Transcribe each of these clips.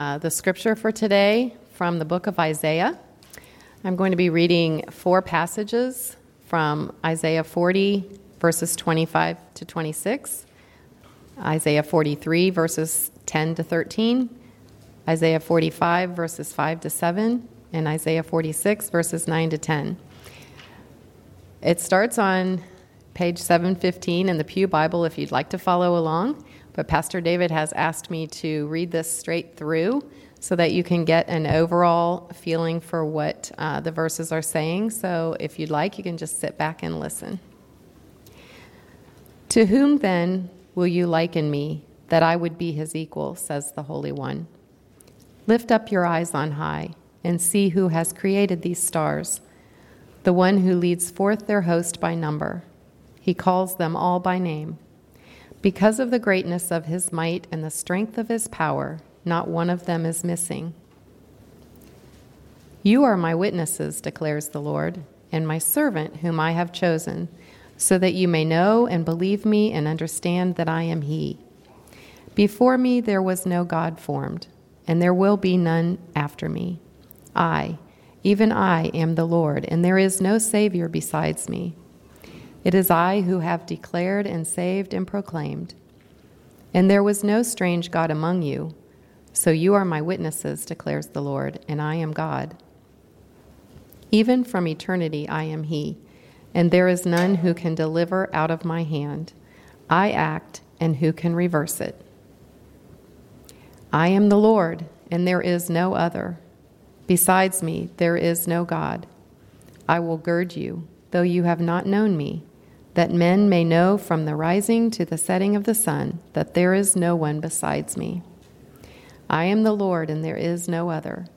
Uh, the scripture for today from the book of Isaiah. I'm going to be reading four passages from Isaiah 40, verses 25 to 26, Isaiah 43, verses 10 to 13, Isaiah 45, verses 5 to 7, and Isaiah 46, verses 9 to 10. It starts on page 715 in the Pew Bible if you'd like to follow along. But Pastor David has asked me to read this straight through so that you can get an overall feeling for what uh, the verses are saying. So if you'd like, you can just sit back and listen. To whom then will you liken me that I would be his equal, says the Holy One? Lift up your eyes on high and see who has created these stars, the one who leads forth their host by number. He calls them all by name. Because of the greatness of his might and the strength of his power, not one of them is missing. You are my witnesses, declares the Lord, and my servant whom I have chosen, so that you may know and believe me and understand that I am he. Before me there was no God formed, and there will be none after me. I, even I, am the Lord, and there is no Savior besides me. It is I who have declared and saved and proclaimed. And there was no strange God among you. So you are my witnesses, declares the Lord, and I am God. Even from eternity I am He, and there is none who can deliver out of my hand. I act, and who can reverse it? I am the Lord, and there is no other. Besides me, there is no God. I will gird you, though you have not known me that men may know from the rising to the setting of the sun that there is no one besides me. I am the Lord, and there is no other,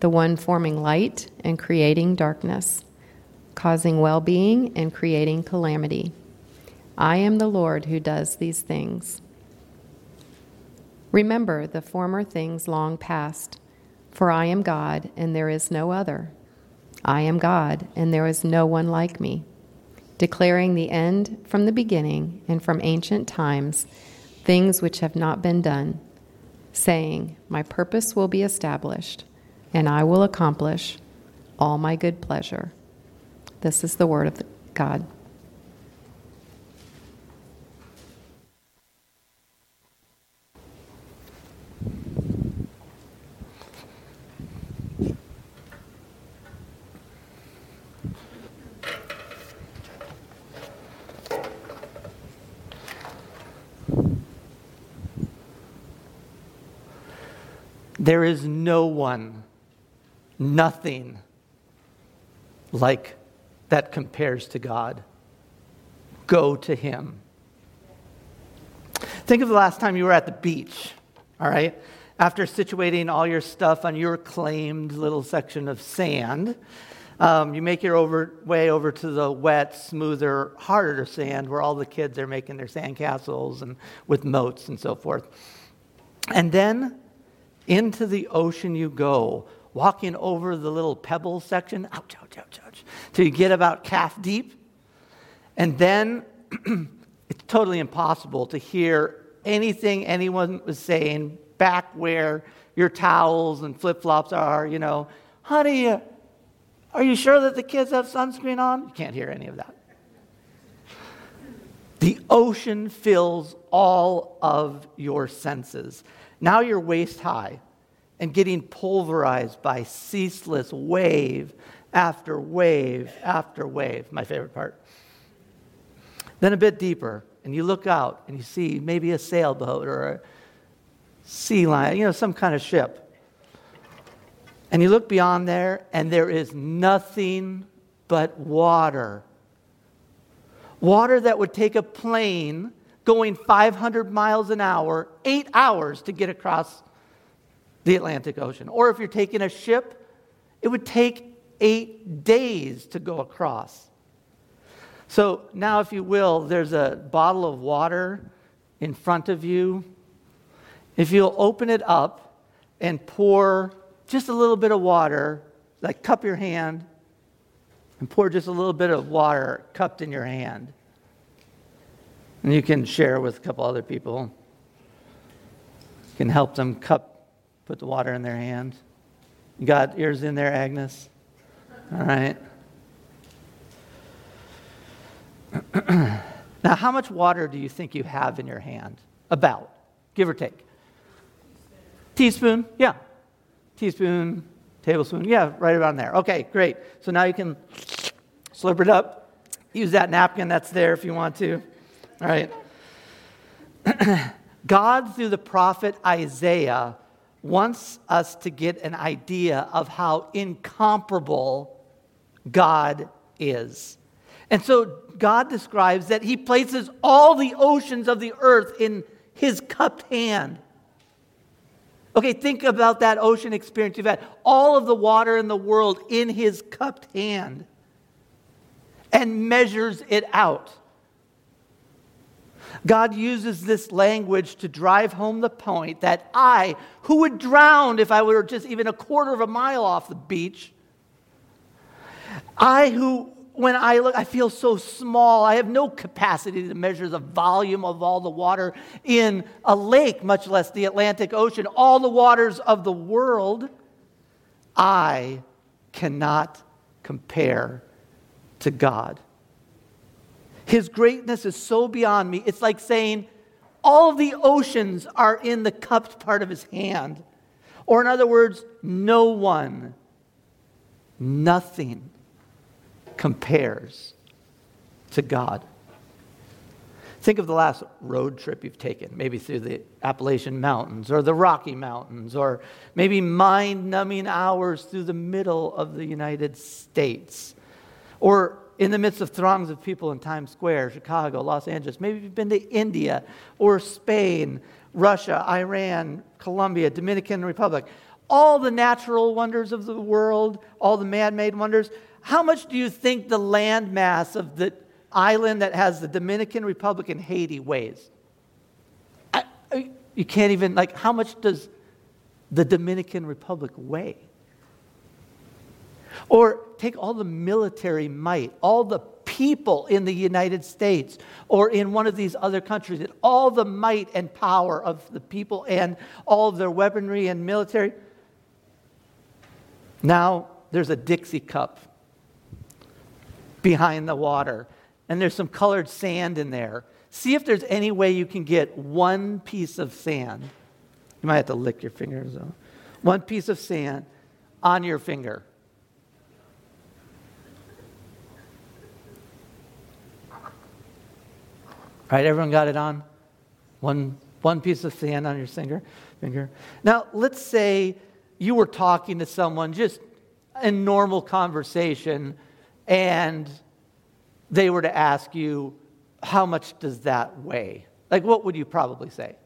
the one forming light and creating darkness, causing well being and creating calamity. I am the Lord who does these things. Remember the former things long past, for I am God, and there is no other. I am God, and there is no one like me declaring the end from the beginning and from ancient times, things which have not been done, saying, My purpose will be established, and I will accomplish all my good pleasure. This is the word of God. There is no one, nothing like that compares to God. Go to Him. Think of the last time you were at the beach, all right? After situating all your stuff on your claimed little section of sand, um, you make your over, way over to the wet, smoother, harder sand where all the kids are making their sand castles and with moats and so forth. And then into the ocean you go, walking over the little pebble section, ouch, ouch, ouch, ouch, till you get about calf deep. And then it's totally impossible to hear anything anyone was saying back where your towels and flip flops are, you know. Honey, uh, are you sure that the kids have sunscreen on? You can't hear any of that. The ocean fills all of your senses. Now you're waist high and getting pulverized by ceaseless wave after wave after wave. My favorite part. Then a bit deeper, and you look out and you see maybe a sailboat or a sea lion, you know, some kind of ship. And you look beyond there, and there is nothing but water. Water that would take a plane going 500 miles an hour, eight hours to get across the Atlantic Ocean. Or if you're taking a ship, it would take eight days to go across. So now, if you will, there's a bottle of water in front of you. If you'll open it up and pour just a little bit of water, like cup your hand, and pour just a little bit of water cupped in your hand. And you can share with a couple other people. You can help them cup put the water in their hand. You got yours in there, Agnes? All right. now, how much water do you think you have in your hand? About, give or take. Teaspoon, yeah. Teaspoon, tablespoon, yeah, right around there. Okay, great. So now you can slurp it up. Use that napkin that's there if you want to. Right. God, through the prophet Isaiah, wants us to get an idea of how incomparable God is. And so God describes that He places all the oceans of the earth in His cupped hand. Okay, think about that ocean experience you've had. All of the water in the world in His cupped hand and measures it out. God uses this language to drive home the point that I, who would drown if I were just even a quarter of a mile off the beach, I, who, when I look, I feel so small. I have no capacity to measure the volume of all the water in a lake, much less the Atlantic Ocean, all the waters of the world. I cannot compare to God. His greatness is so beyond me. It's like saying, all the oceans are in the cupped part of his hand. Or, in other words, no one, nothing compares to God. Think of the last road trip you've taken, maybe through the Appalachian Mountains or the Rocky Mountains, or maybe mind numbing hours through the middle of the United States. Or in the midst of throngs of people in Times Square, Chicago, Los Angeles. Maybe you've been to India or Spain, Russia, Iran, Colombia, Dominican Republic. All the natural wonders of the world, all the man made wonders. How much do you think the landmass of the island that has the Dominican Republic and Haiti weighs? I, you can't even, like, how much does the Dominican Republic weigh? Or take all the military might, all the people in the United States or in one of these other countries, all the might and power of the people and all of their weaponry and military. Now there's a Dixie cup behind the water, and there's some colored sand in there. See if there's any way you can get one piece of sand. You might have to lick your fingers though. One piece of sand on your finger. Right? Everyone got it on? One, one piece of sand on your finger, finger. Now, let's say you were talking to someone just in normal conversation and they were to ask you, how much does that weigh? Like, what would you probably say?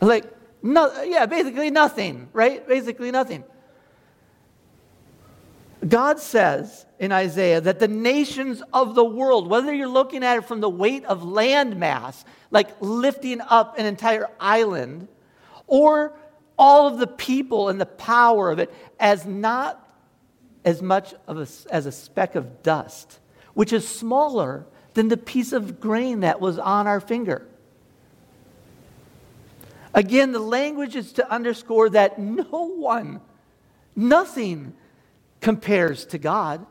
Like, no, yeah, basically nothing, right? Basically nothing. God says in Isaiah that the nations of the world, whether you're looking at it from the weight of land mass, like lifting up an entire island, or all of the people and the power of it as not as much of a, as a speck of dust, which is smaller than the piece of grain that was on our finger. Again, the language is to underscore that no one, nothing compares to God.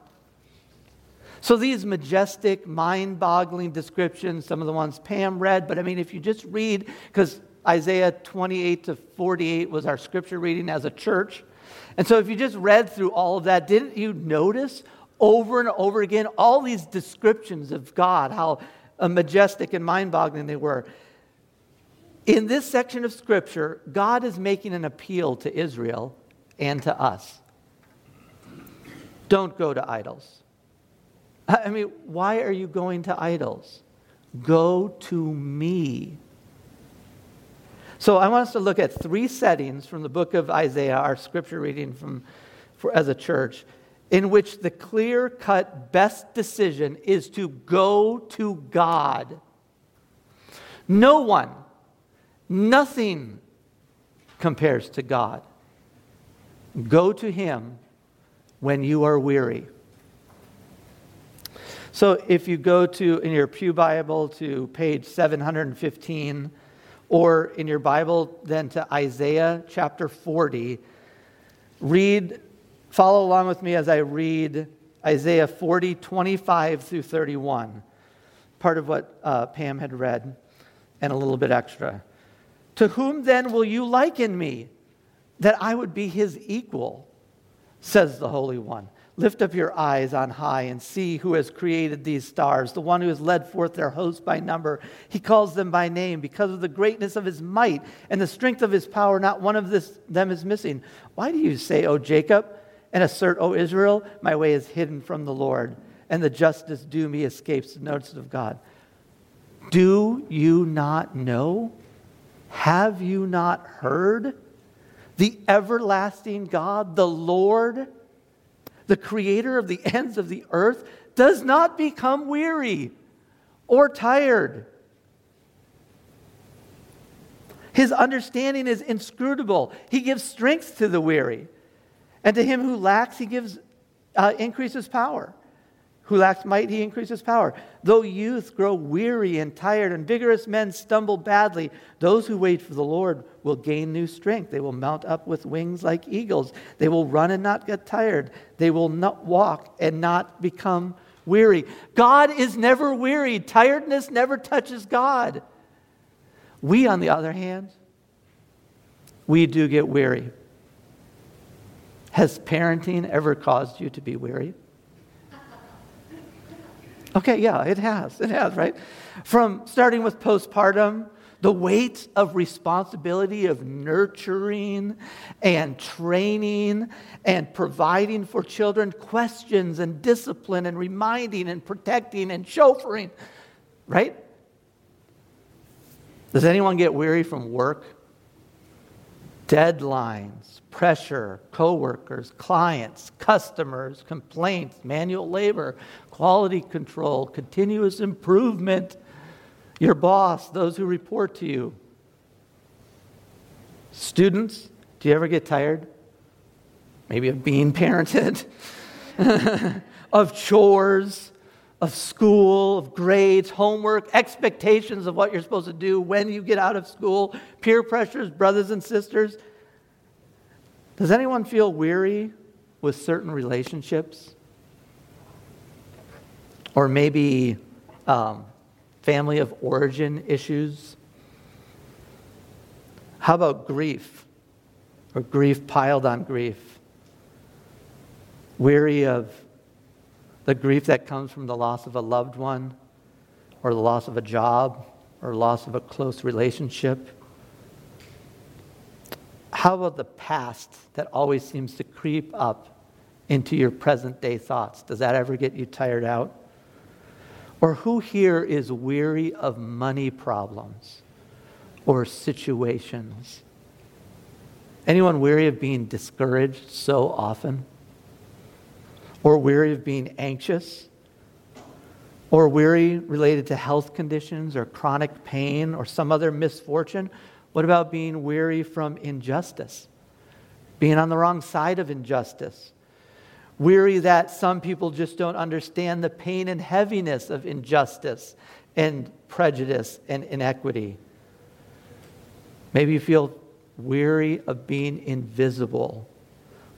So these majestic, mind boggling descriptions, some of the ones Pam read, but I mean, if you just read, because Isaiah 28 to 48 was our scripture reading as a church. And so if you just read through all of that, didn't you notice over and over again all these descriptions of God, how uh, majestic and mind boggling they were? In this section of scripture, God is making an appeal to Israel and to us. Don't go to idols. I mean, why are you going to idols? Go to me. So I want us to look at three settings from the book of Isaiah, our scripture reading from, for, as a church, in which the clear cut best decision is to go to God. No one, nothing compares to God. Go to Him when you are weary. So if you go to in your Pew Bible to page 715 or in your Bible, then to Isaiah chapter 40. Read, follow along with me as I read Isaiah 40, 25 through 31. Part of what uh, Pam had read, and a little bit extra. To whom then will you liken me, that I would be his equal, says the Holy One. Lift up your eyes on high and see who has created these stars, the one who has led forth their hosts by number. He calls them by name because of the greatness of his might and the strength of his power. Not one of this, them is missing. Why do you say, O Jacob, and assert, O Israel, my way is hidden from the Lord, and the justice due me escapes the notice of God? Do you not know? Have you not heard? The everlasting God, the Lord, the creator of the ends of the earth, does not become weary or tired. His understanding is inscrutable. He gives strength to the weary. And to him who lacks, he gives uh, increases power. Who lacks might, he increases power. Though youth grow weary and tired, and vigorous men stumble badly, those who wait for the Lord will gain new strength. They will mount up with wings like eagles. They will run and not get tired. They will not walk and not become weary. God is never weary. Tiredness never touches God. We, on the other hand, we do get weary. Has parenting ever caused you to be weary? Okay, yeah, it has. It has, right? From starting with postpartum, the weight of responsibility of nurturing and training and providing for children, questions and discipline and reminding and protecting and chauffeuring, right? Does anyone get weary from work? Deadlines, pressure, coworkers, clients, customers, complaints, manual labor, quality control, continuous improvement, your boss, those who report to you. Students, do you ever get tired? Maybe of being parented, of chores, of school, of grades, homework, expectations of what you're supposed to do when you get out of school, peer pressures, brothers and sisters. Does anyone feel weary with certain relationships? Or maybe um, family of origin issues? How about grief? Or grief piled on grief? Weary of the grief that comes from the loss of a loved one, or the loss of a job, or loss of a close relationship? How about the past that always seems to creep up into your present day thoughts? Does that ever get you tired out? Or who here is weary of money problems or situations? Anyone weary of being discouraged so often? Or weary of being anxious? Or weary related to health conditions or chronic pain or some other misfortune? What about being weary from injustice? Being on the wrong side of injustice? Weary that some people just don't understand the pain and heaviness of injustice and prejudice and inequity. Maybe you feel weary of being invisible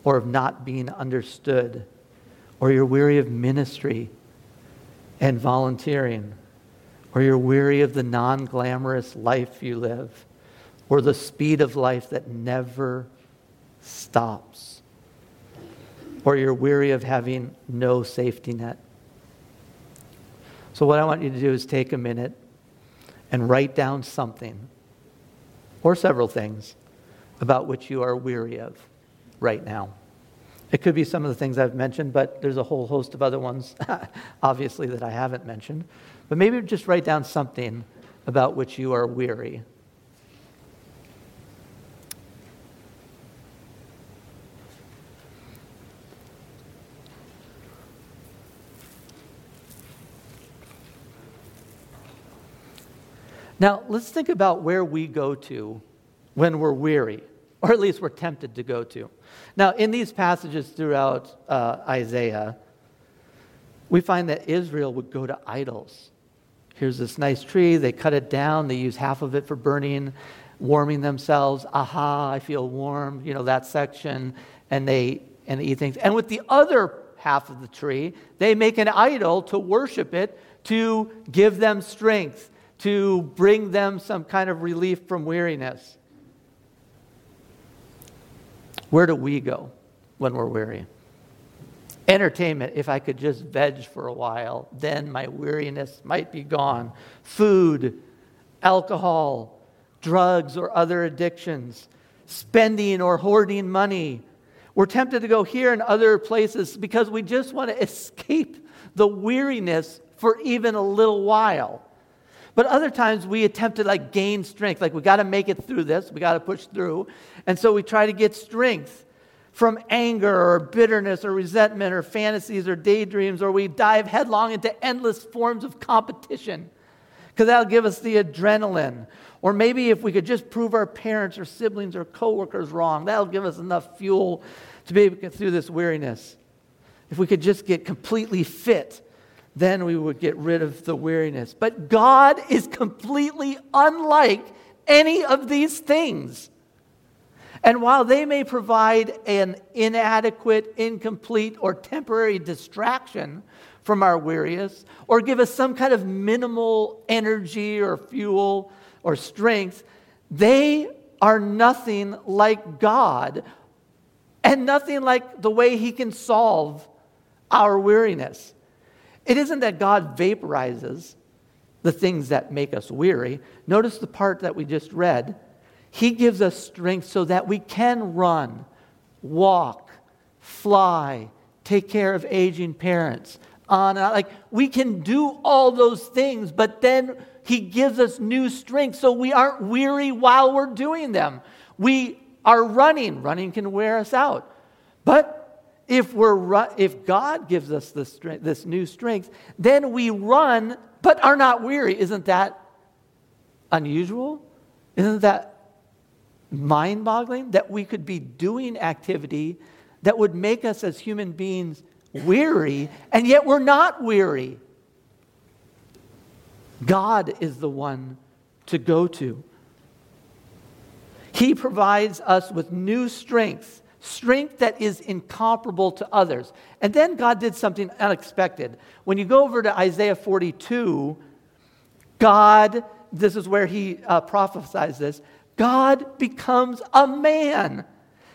or of not being understood, or you're weary of ministry and volunteering, or you're weary of the non glamorous life you live or the speed of life that never stops, or you're weary of having no safety net. So, what I want you to do is take a minute and write down something or several things about which you are weary of right now. It could be some of the things I've mentioned, but there's a whole host of other ones, obviously, that I haven't mentioned. But maybe just write down something about which you are weary Now, let's think about where we go to when we're weary, or at least we're tempted to go to. Now, in these passages throughout uh, Isaiah, we find that Israel would go to idols Here's this nice tree. They cut it down. They use half of it for burning, warming themselves. Aha, I feel warm. You know, that section. And they, and they eat things. And with the other half of the tree, they make an idol to worship it, to give them strength, to bring them some kind of relief from weariness. Where do we go when we're weary? Entertainment, if I could just veg for a while, then my weariness might be gone. Food, alcohol, drugs, or other addictions, spending or hoarding money. We're tempted to go here and other places because we just want to escape the weariness for even a little while. But other times we attempt to like gain strength, like we got to make it through this, we got to push through. And so we try to get strength from anger or bitterness or resentment or fantasies or daydreams, or we dive headlong into endless forms of competition because that'll give us the adrenaline. Or maybe if we could just prove our parents or siblings or coworkers wrong, that'll give us enough fuel to be able to get through this weariness. If we could just get completely fit, then we would get rid of the weariness. But God is completely unlike any of these things. And while they may provide an inadequate, incomplete, or temporary distraction from our weariness, or give us some kind of minimal energy or fuel or strength, they are nothing like God and nothing like the way He can solve our weariness. It isn't that God vaporizes the things that make us weary. Notice the part that we just read he gives us strength so that we can run, walk, fly, take care of aging parents. On like we can do all those things, but then he gives us new strength so we aren't weary while we're doing them. We are running. Running can wear us out. But if we're if God gives us this strength, this new strength, then we run but are not weary. Isn't that unusual? Isn't that mind boggling that we could be doing activity that would make us as human beings weary, and yet we're not weary. God is the one to go to. He provides us with new strength, strength that is incomparable to others. And then God did something unexpected. When you go over to Isaiah 42, God, this is where he uh, prophesies this God becomes a man.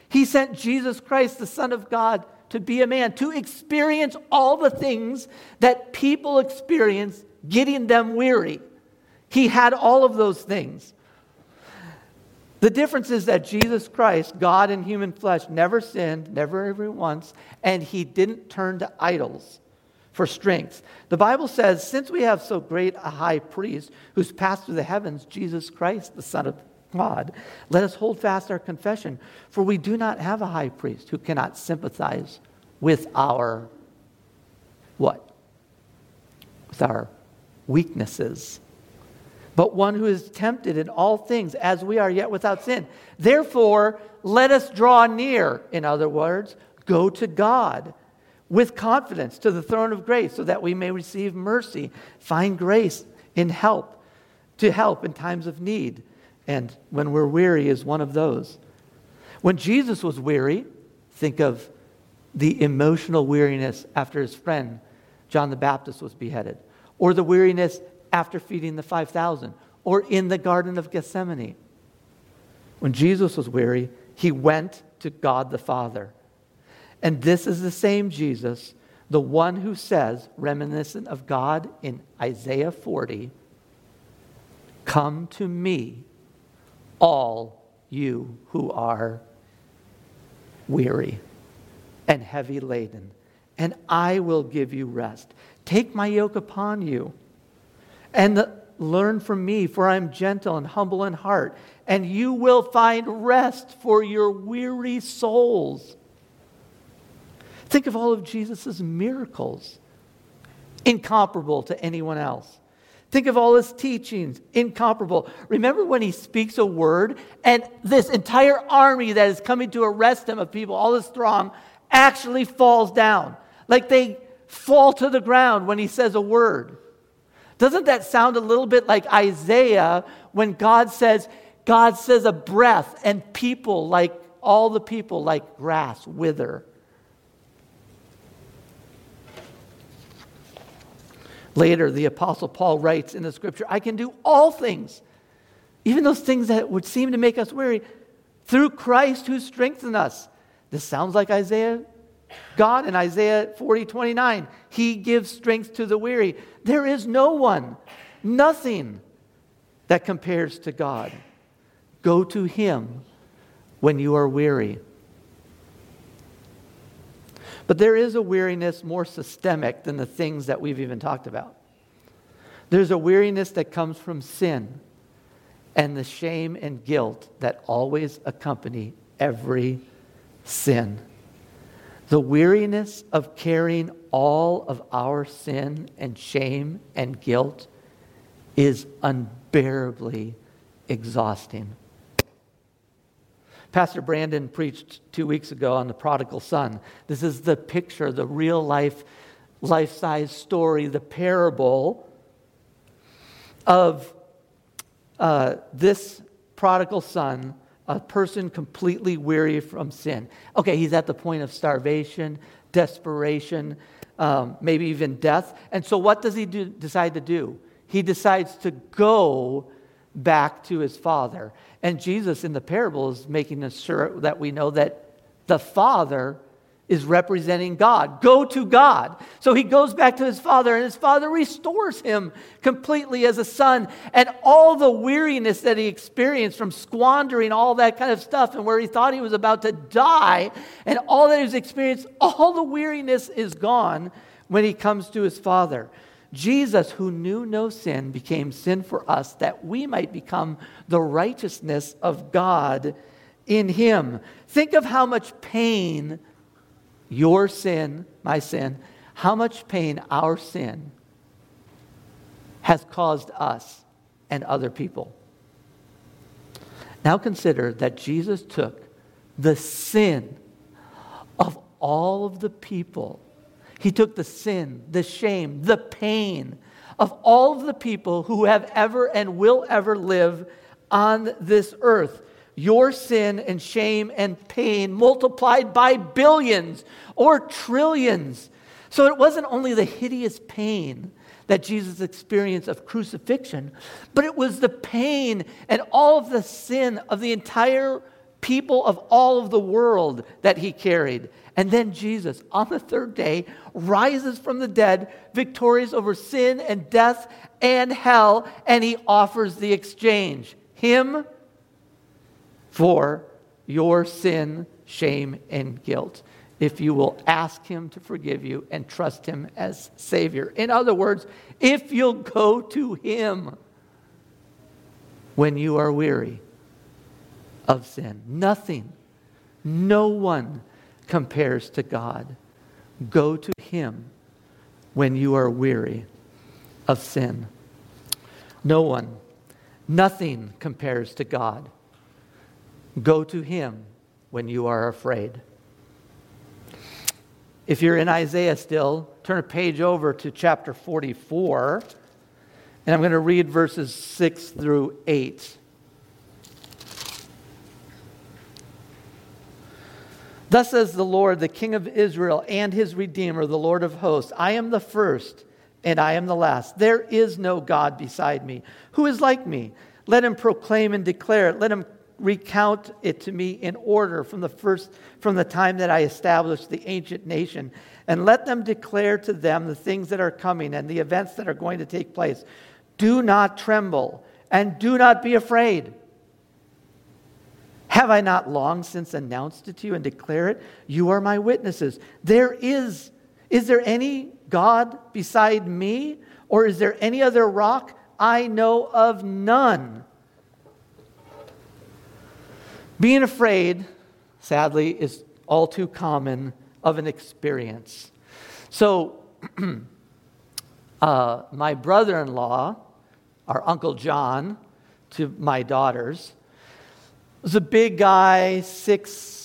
He sent Jesus Christ, the Son of God, to be a man, to experience all the things that people experience, getting them weary. He had all of those things. The difference is that Jesus Christ, God in human flesh, never sinned, never ever once, and he didn't turn to idols for strength. The Bible says, since we have so great a high priest who's passed through the heavens, Jesus Christ, the Son of God, let us hold fast our confession, for we do not have a high priest who cannot sympathize with our what? With our weaknesses. But one who is tempted in all things as we are yet without sin. Therefore, let us draw near. In other words, go to God with confidence to the throne of grace so that we may receive mercy, find grace in help, to help in times of need. And when we're weary is one of those. When Jesus was weary, think of the emotional weariness after his friend John the Baptist was beheaded, or the weariness after feeding the 5,000, or in the Garden of Gethsemane. When Jesus was weary, he went to God the Father. And this is the same Jesus, the one who says, reminiscent of God in Isaiah 40, Come to me, all you who are weary and heavy laden, and I will give you rest. Take my yoke upon you and learn from me, for I am gentle and humble in heart, and you will find rest for your weary souls. Think of all of Jesus' miracles, incomparable to anyone else. Think of all his teachings, incomparable. Remember when he speaks a word and this entire army that is coming to arrest him of people, all this throng, actually falls down. Like they fall to the ground when he says a word. Doesn't that sound a little bit like Isaiah when God says, God says a breath and people like all the people like grass wither? Later, the Apostle Paul writes in the scripture, I can do all things, even those things that would seem to make us weary, through Christ who strengthens us. This sounds like Isaiah. God in Isaiah 40, 29, He gives strength to the weary. There is no one, nothing that compares to God. Go to Him when you are weary. But there is a weariness more systemic than the things that we've even talked about. There's a weariness that comes from sin and the shame and guilt that always accompany every sin. The weariness of carrying all of our sin and shame and guilt is unbearably exhausting. Pastor Brandon preached two weeks ago on the prodigal son. This is the picture, the real life, life size story, the parable of uh, this prodigal son, a person completely weary from sin. Okay, he's at the point of starvation, desperation, um, maybe even death. And so, what does he do, decide to do? He decides to go back to his father. And Jesus in the parable is making us sure that we know that the Father is representing God. Go to God. So he goes back to his father, and his father restores him completely as a son. And all the weariness that he experienced from squandering all that kind of stuff and where he thought he was about to die, and all that he's experienced, all the weariness is gone when he comes to his father. Jesus, who knew no sin, became sin for us that we might become the righteousness of God in him. Think of how much pain your sin, my sin, how much pain our sin has caused us and other people. Now consider that Jesus took the sin of all of the people he took the sin, the shame, the pain of all of the people who have ever and will ever live on this earth. Your sin and shame and pain multiplied by billions or trillions. So it wasn't only the hideous pain that Jesus experienced of crucifixion, but it was the pain and all of the sin of the entire people of all of the world that he carried. And then Jesus, on the third day, rises from the dead, victorious over sin and death and hell, and he offers the exchange Him for your sin, shame, and guilt. If you will ask Him to forgive you and trust Him as Savior. In other words, if you'll go to Him when you are weary of sin, nothing, no one compares to God. Go to Him when you are weary of sin. No one, nothing compares to God. Go to Him when you are afraid. If you're in Isaiah still, turn a page over to chapter 44, and I'm going to read verses 6 through 8. Thus says the Lord, the King of Israel and his Redeemer, the Lord of hosts I am the first and I am the last. There is no God beside me. Who is like me? Let him proclaim and declare it. Let him recount it to me in order from the first from the time that I established the ancient nation and let them declare to them the things that are coming and the events that are going to take place do not tremble and do not be afraid have I not long since announced it to you and declare it? You are my witnesses. There is, is there any God beside me? Or is there any other rock? I know of none. Being afraid, sadly, is all too common of an experience. So, uh, my brother in law, our Uncle John, to my daughters, was a big guy, six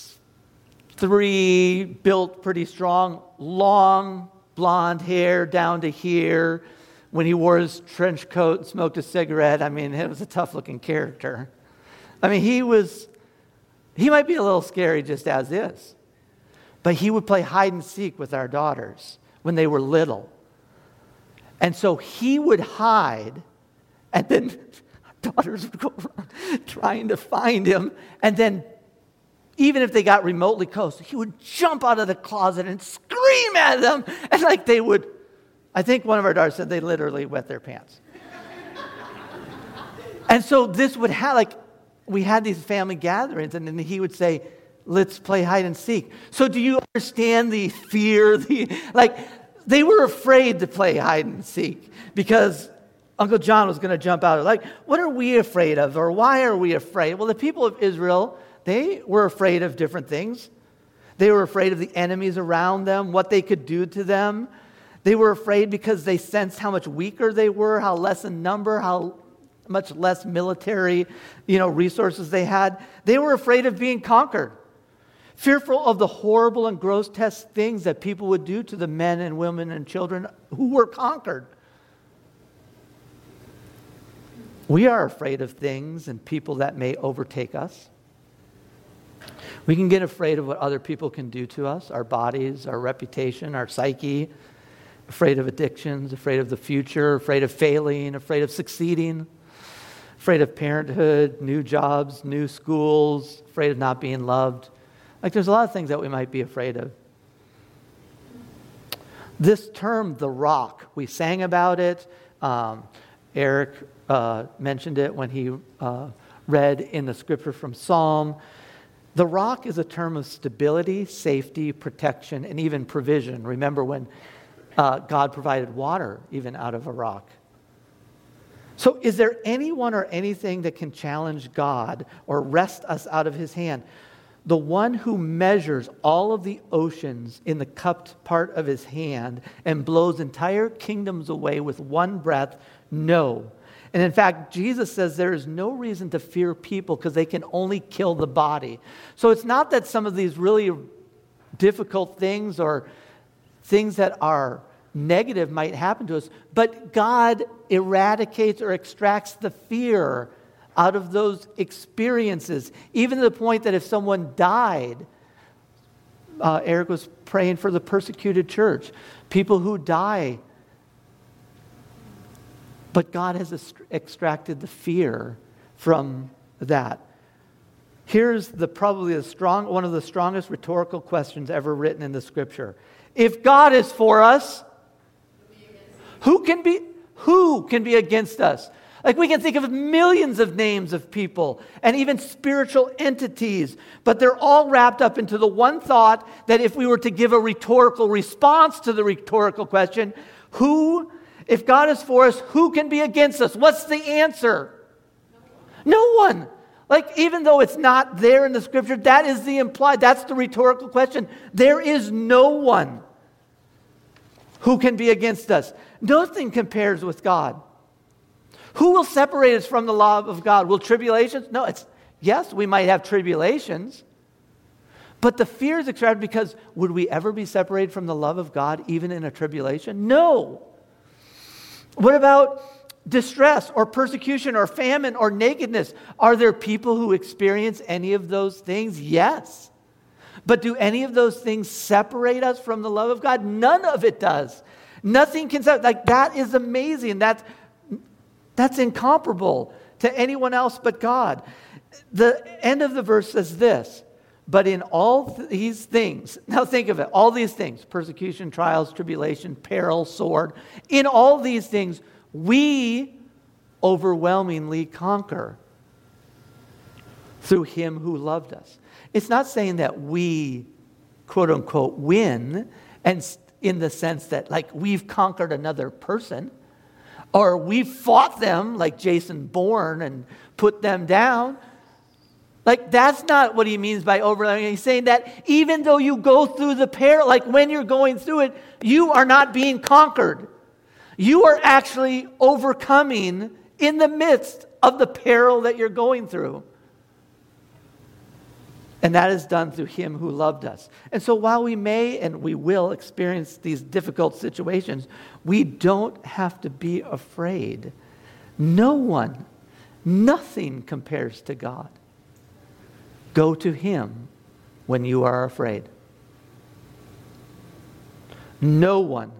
three, built pretty strong, long blonde hair down to here, when he wore his trench coat and smoked a cigarette, I mean, it was a tough looking character. I mean, he was, he might be a little scary just as is. But he would play hide and seek with our daughters when they were little. And so he would hide, and then daughters would go around trying to find him. And then, even if they got remotely close, he would jump out of the closet and scream at them. And like they would, I think one of our daughters said they literally wet their pants. and so this would have, like, we had these family gatherings, and then he would say, Let's play hide and seek. So, do you understand the fear? The, like, they were afraid to play hide and seek because Uncle John was going to jump out. Like, what are we afraid of, or why are we afraid? Well, the people of Israel, they were afraid of different things. They were afraid of the enemies around them, what they could do to them. They were afraid because they sensed how much weaker they were, how less in number, how much less military, you know, resources they had. They were afraid of being conquered, fearful of the horrible and grotesque things that people would do to the men and women and children who were conquered. We are afraid of things and people that may overtake us. We can get afraid of what other people can do to us, our bodies, our reputation, our psyche, afraid of addictions, afraid of the future, afraid of failing, afraid of succeeding afraid of parenthood, new jobs, new schools, afraid of not being loved. Like there's a lot of things that we might be afraid of. This term, the rock, we sang about it. Um, Eric uh, mentioned it when he uh, read in the scripture from Psalm. The rock is a term of stability, safety, protection, and even provision. Remember when uh, God provided water even out of a rock. So, is there anyone or anything that can challenge God or wrest us out of his hand? The one who measures all of the oceans in the cupped part of his hand and blows entire kingdoms away with one breath, no. And in fact, Jesus says there is no reason to fear people because they can only kill the body. So it's not that some of these really difficult things or things that are negative might happen to us, but God eradicates or extracts the fear out of those experiences, even to the point that if someone died, uh, Eric was praying for the persecuted church, people who die. But God has extracted the fear from that. Here's the probably the strong, one of the strongest rhetorical questions ever written in the scripture. If God is for us, who can be who can be against us? Like we can think of millions of names of people and even spiritual entities, but they're all wrapped up into the one thought that if we were to give a rhetorical response to the rhetorical question, who, if God is for us, who can be against us? What's the answer? No one. Like, even though it's not there in the scripture, that is the implied, that's the rhetorical question. There is no one who can be against us. Nothing compares with God. Who will separate us from the love of God? Will tribulations? No, it's yes, we might have tribulations. But the fear is extracted because would we ever be separated from the love of God even in a tribulation? No. What about distress or persecution or famine or nakedness? Are there people who experience any of those things? Yes. But do any of those things separate us from the love of God? None of it does. Nothing can separate. like, that is amazing. That's, that's incomparable to anyone else but God. The end of the verse says this But in all th- these things, now think of it, all these things persecution, trials, tribulation, peril, sword in all these things, we overwhelmingly conquer through him who loved us. It's not saying that we, quote unquote, win and in the sense that, like, we've conquered another person, or we've fought them, like Jason Bourne, and put them down. Like, that's not what he means by overwhelming. He's saying that even though you go through the peril, like when you're going through it, you are not being conquered. You are actually overcoming in the midst of the peril that you're going through. And that is done through him who loved us. And so while we may and we will experience these difficult situations, we don't have to be afraid. No one, nothing compares to God. Go to him when you are afraid. No one,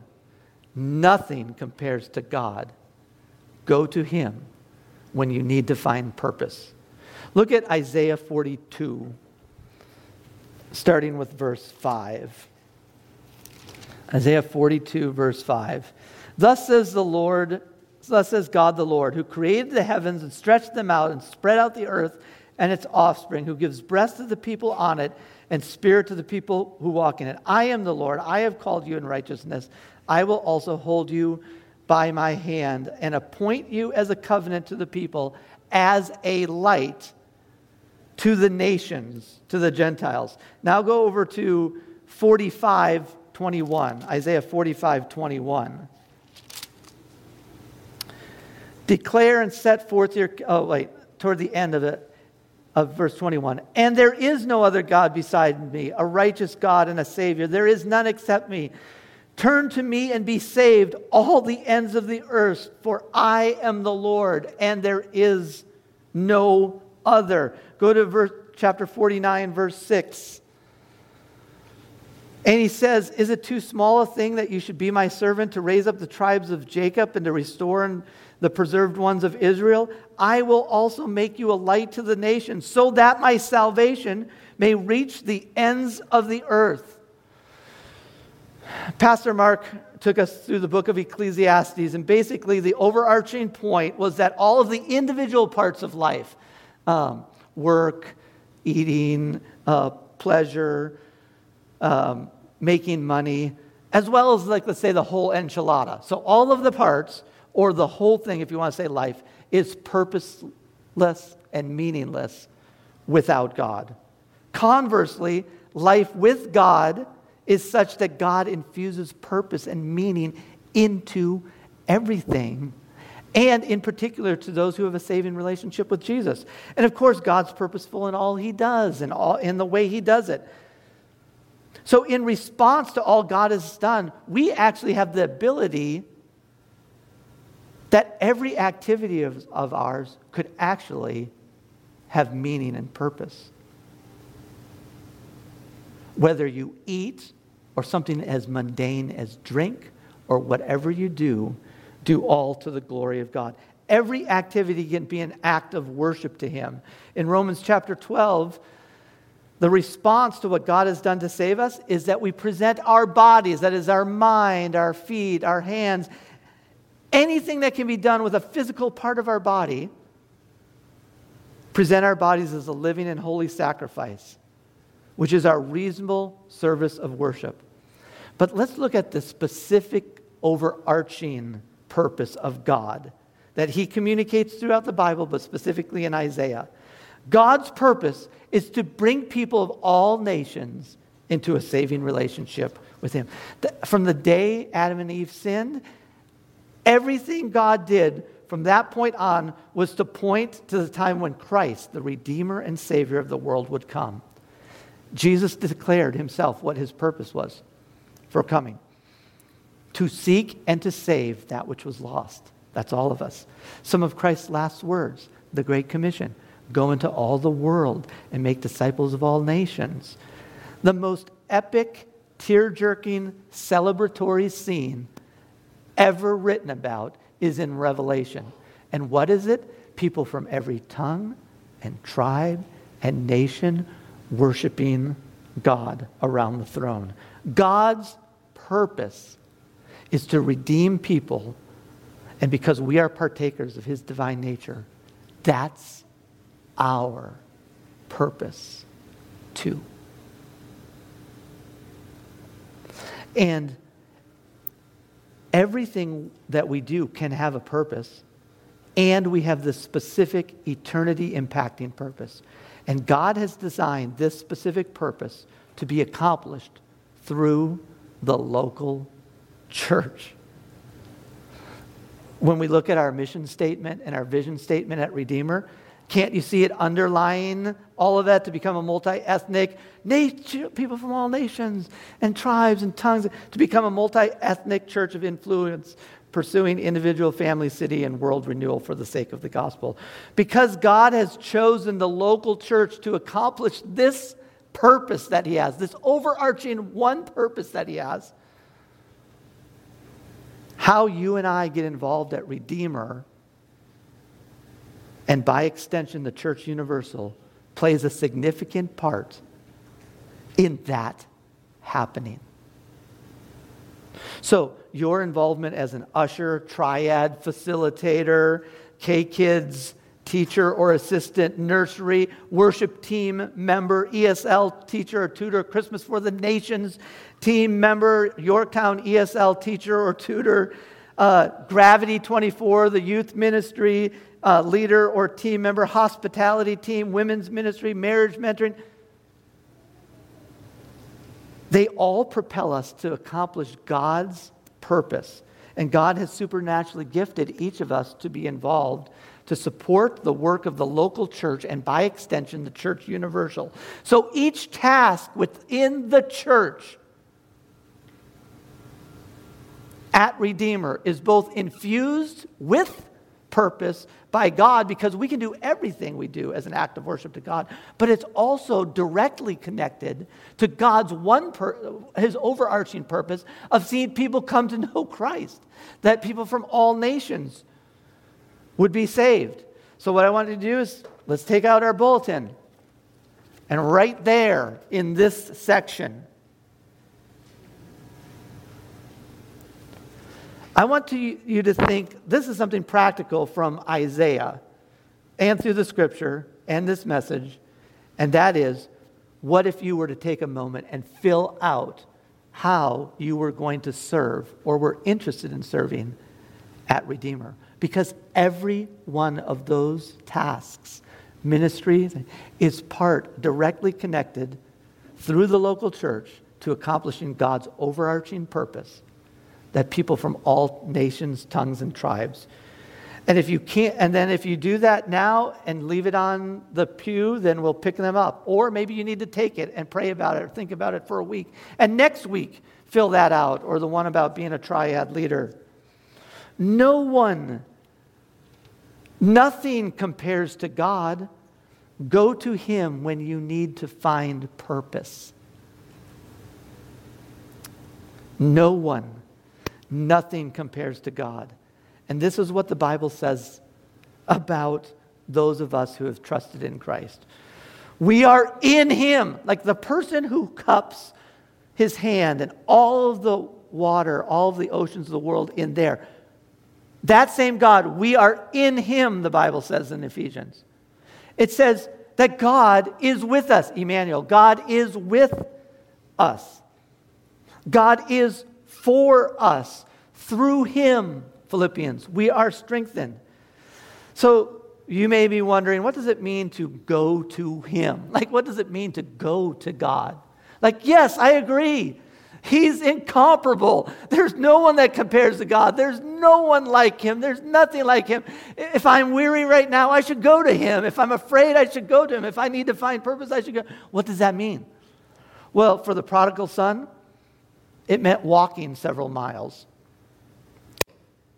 nothing compares to God. Go to him when you need to find purpose. Look at Isaiah 42 starting with verse 5. Isaiah 42, verse 5. Thus says the Lord, thus says God the Lord, who created the heavens and stretched them out and spread out the earth and its offspring, who gives breath to the people on it and spirit to the people who walk in it. I am the Lord. I have called you in righteousness. I will also hold you by my hand and appoint you as a covenant to the people, as a light to the nations, to the Gentiles. Now go over to 45 21, Isaiah 45 21. Declare and set forth your, oh, wait, toward the end of it, of verse 21. And there is no other God beside me, a righteous God and a Savior. There is none except me. Turn to me and be saved, all the ends of the earth, for I am the Lord, and there is no other. Go to verse, chapter 49, verse 6. And he says, Is it too small a thing that you should be my servant to raise up the tribes of Jacob and to restore the preserved ones of Israel? I will also make you a light to the nations, so that my salvation may reach the ends of the earth. Pastor Mark took us through the book of Ecclesiastes, and basically the overarching point was that all of the individual parts of life, um, work, eating, uh, pleasure, um, making money, as well as, like, let's say, the whole enchilada. So, all of the parts, or the whole thing, if you want to say life, is purposeless and meaningless without God. Conversely, life with God is such that God infuses purpose and meaning into everything and in particular to those who have a saving relationship with Jesus. And of course, God's purposeful in all he does and all in the way he does it. So, in response to all God has done, we actually have the ability that every activity of, of ours could actually have meaning and purpose. Whether you eat or something as mundane as drink or whatever you do, do all to the glory of God. Every activity can be an act of worship to Him. In Romans chapter 12, the response to what God has done to save us is that we present our bodies, that is, our mind, our feet, our hands, anything that can be done with a physical part of our body, present our bodies as a living and holy sacrifice, which is our reasonable service of worship. But let's look at the specific overarching purpose of God that he communicates throughout the Bible, but specifically in Isaiah. God's purpose is to bring people of all nations into a saving relationship with him. From the day Adam and Eve sinned, everything God did from that point on was to point to the time when Christ, the Redeemer and Savior of the world, would come. Jesus declared himself what his purpose was for coming to seek and to save that which was lost. That's all of us. Some of Christ's last words, the Great Commission go into all the world and make disciples of all nations. The most epic, tear jerking, celebratory scene ever written about is in Revelation. And what is it? People from every tongue and tribe and nation worshiping God around the throne. God's purpose is to redeem people. And because we are partakers of his divine nature, that's our purpose too. And everything that we do can have a purpose, and we have the specific eternity impacting purpose. And God has designed this specific purpose to be accomplished through the local church. When we look at our mission statement and our vision statement at Redeemer, Can't you see it underlying all of that to become a multi ethnic people from all nations and tribes and tongues, to become a multi ethnic church of influence, pursuing individual, family, city, and world renewal for the sake of the gospel? Because God has chosen the local church to accomplish this purpose that He has, this overarching one purpose that He has. How you and I get involved at Redeemer and by extension, the Church Universal plays a significant part in that happening. So, your involvement as an usher, triad, facilitator, K Kids, teacher or assistant, nursery, worship team member, ESL teacher or tutor, Christmas for the Nations team member, Yorktown ESL teacher or tutor, uh, Gravity 24, the youth ministry, uh, leader or team member, hospitality team, women's ministry, marriage mentoring. They all propel us to accomplish God's purpose. And God has supernaturally gifted each of us to be involved to support the work of the local church and by extension the church universal. So each task within the church at Redeemer is both infused with purpose by God because we can do everything we do as an act of worship to God, but it's also directly connected to God's one per, his overarching purpose of seeing people come to know Christ, that people from all nations would be saved. So what I wanted to do is let's take out our bulletin. And right there in this section I want to, you to think this is something practical from Isaiah and through the scripture and this message, and that is what if you were to take a moment and fill out how you were going to serve or were interested in serving at Redeemer? Because every one of those tasks, ministries, is part directly connected through the local church to accomplishing God's overarching purpose that people from all nations, tongues, and tribes. And if you can't, and then if you do that now and leave it on the pew, then we'll pick them up. Or maybe you need to take it and pray about it or think about it for a week. And next week, fill that out, or the one about being a triad leader. No one, nothing compares to God. Go to Him when you need to find purpose. No one Nothing compares to God. And this is what the Bible says about those of us who have trusted in Christ. We are in Him, like the person who cups his hand and all of the water, all of the oceans of the world in there. That same God, we are in Him, the Bible says in Ephesians. It says that God is with us, Emmanuel. God is with us. God is for us. Through him, Philippians, we are strengthened. So you may be wondering, what does it mean to go to him? Like, what does it mean to go to God? Like, yes, I agree. He's incomparable. There's no one that compares to God. There's no one like him. There's nothing like him. If I'm weary right now, I should go to him. If I'm afraid, I should go to him. If I need to find purpose, I should go. What does that mean? Well, for the prodigal son, it meant walking several miles,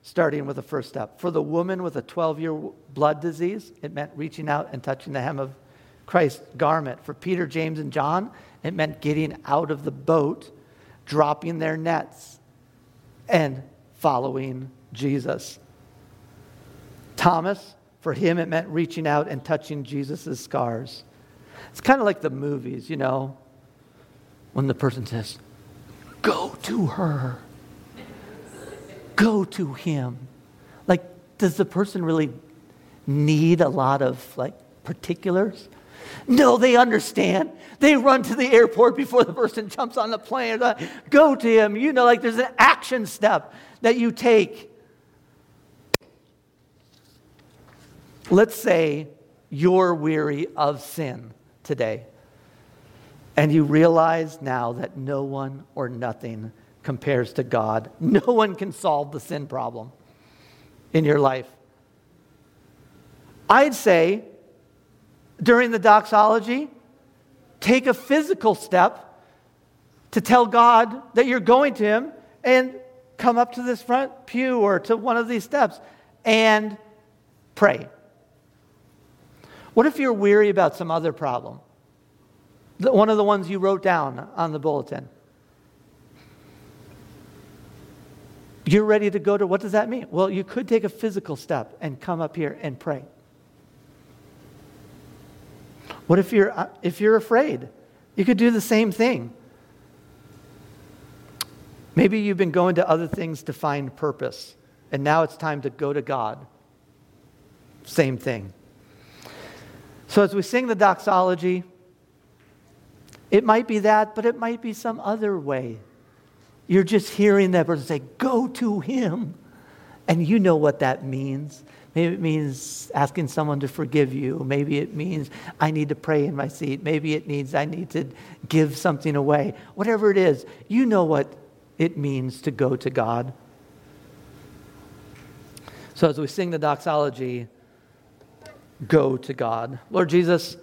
starting with the first step. For the woman with a 12 year blood disease, it meant reaching out and touching the hem of Christ's garment. For Peter, James, and John, it meant getting out of the boat, dropping their nets, and following Jesus. Thomas, for him, it meant reaching out and touching Jesus' scars. It's kind of like the movies, you know, when the person says, Go to her. Go to him. Like, does the person really need a lot of like particulars? No, they understand. They run to the airport before the person jumps on the plane. Uh, go to him. You know, like there's an action step that you take. Let's say you're weary of sin today. And you realize now that no one or nothing compares to God. No one can solve the sin problem in your life. I'd say during the doxology, take a physical step to tell God that you're going to Him and come up to this front pew or to one of these steps and pray. What if you're weary about some other problem? One of the ones you wrote down on the bulletin. You're ready to go to, what does that mean? Well, you could take a physical step and come up here and pray. What if you're, uh, if you're afraid? You could do the same thing. Maybe you've been going to other things to find purpose, and now it's time to go to God. Same thing. So as we sing the doxology, it might be that, but it might be some other way. You're just hearing that person say, Go to him. And you know what that means. Maybe it means asking someone to forgive you. Maybe it means I need to pray in my seat. Maybe it means I need to give something away. Whatever it is, you know what it means to go to God. So as we sing the doxology, go to God. Lord Jesus,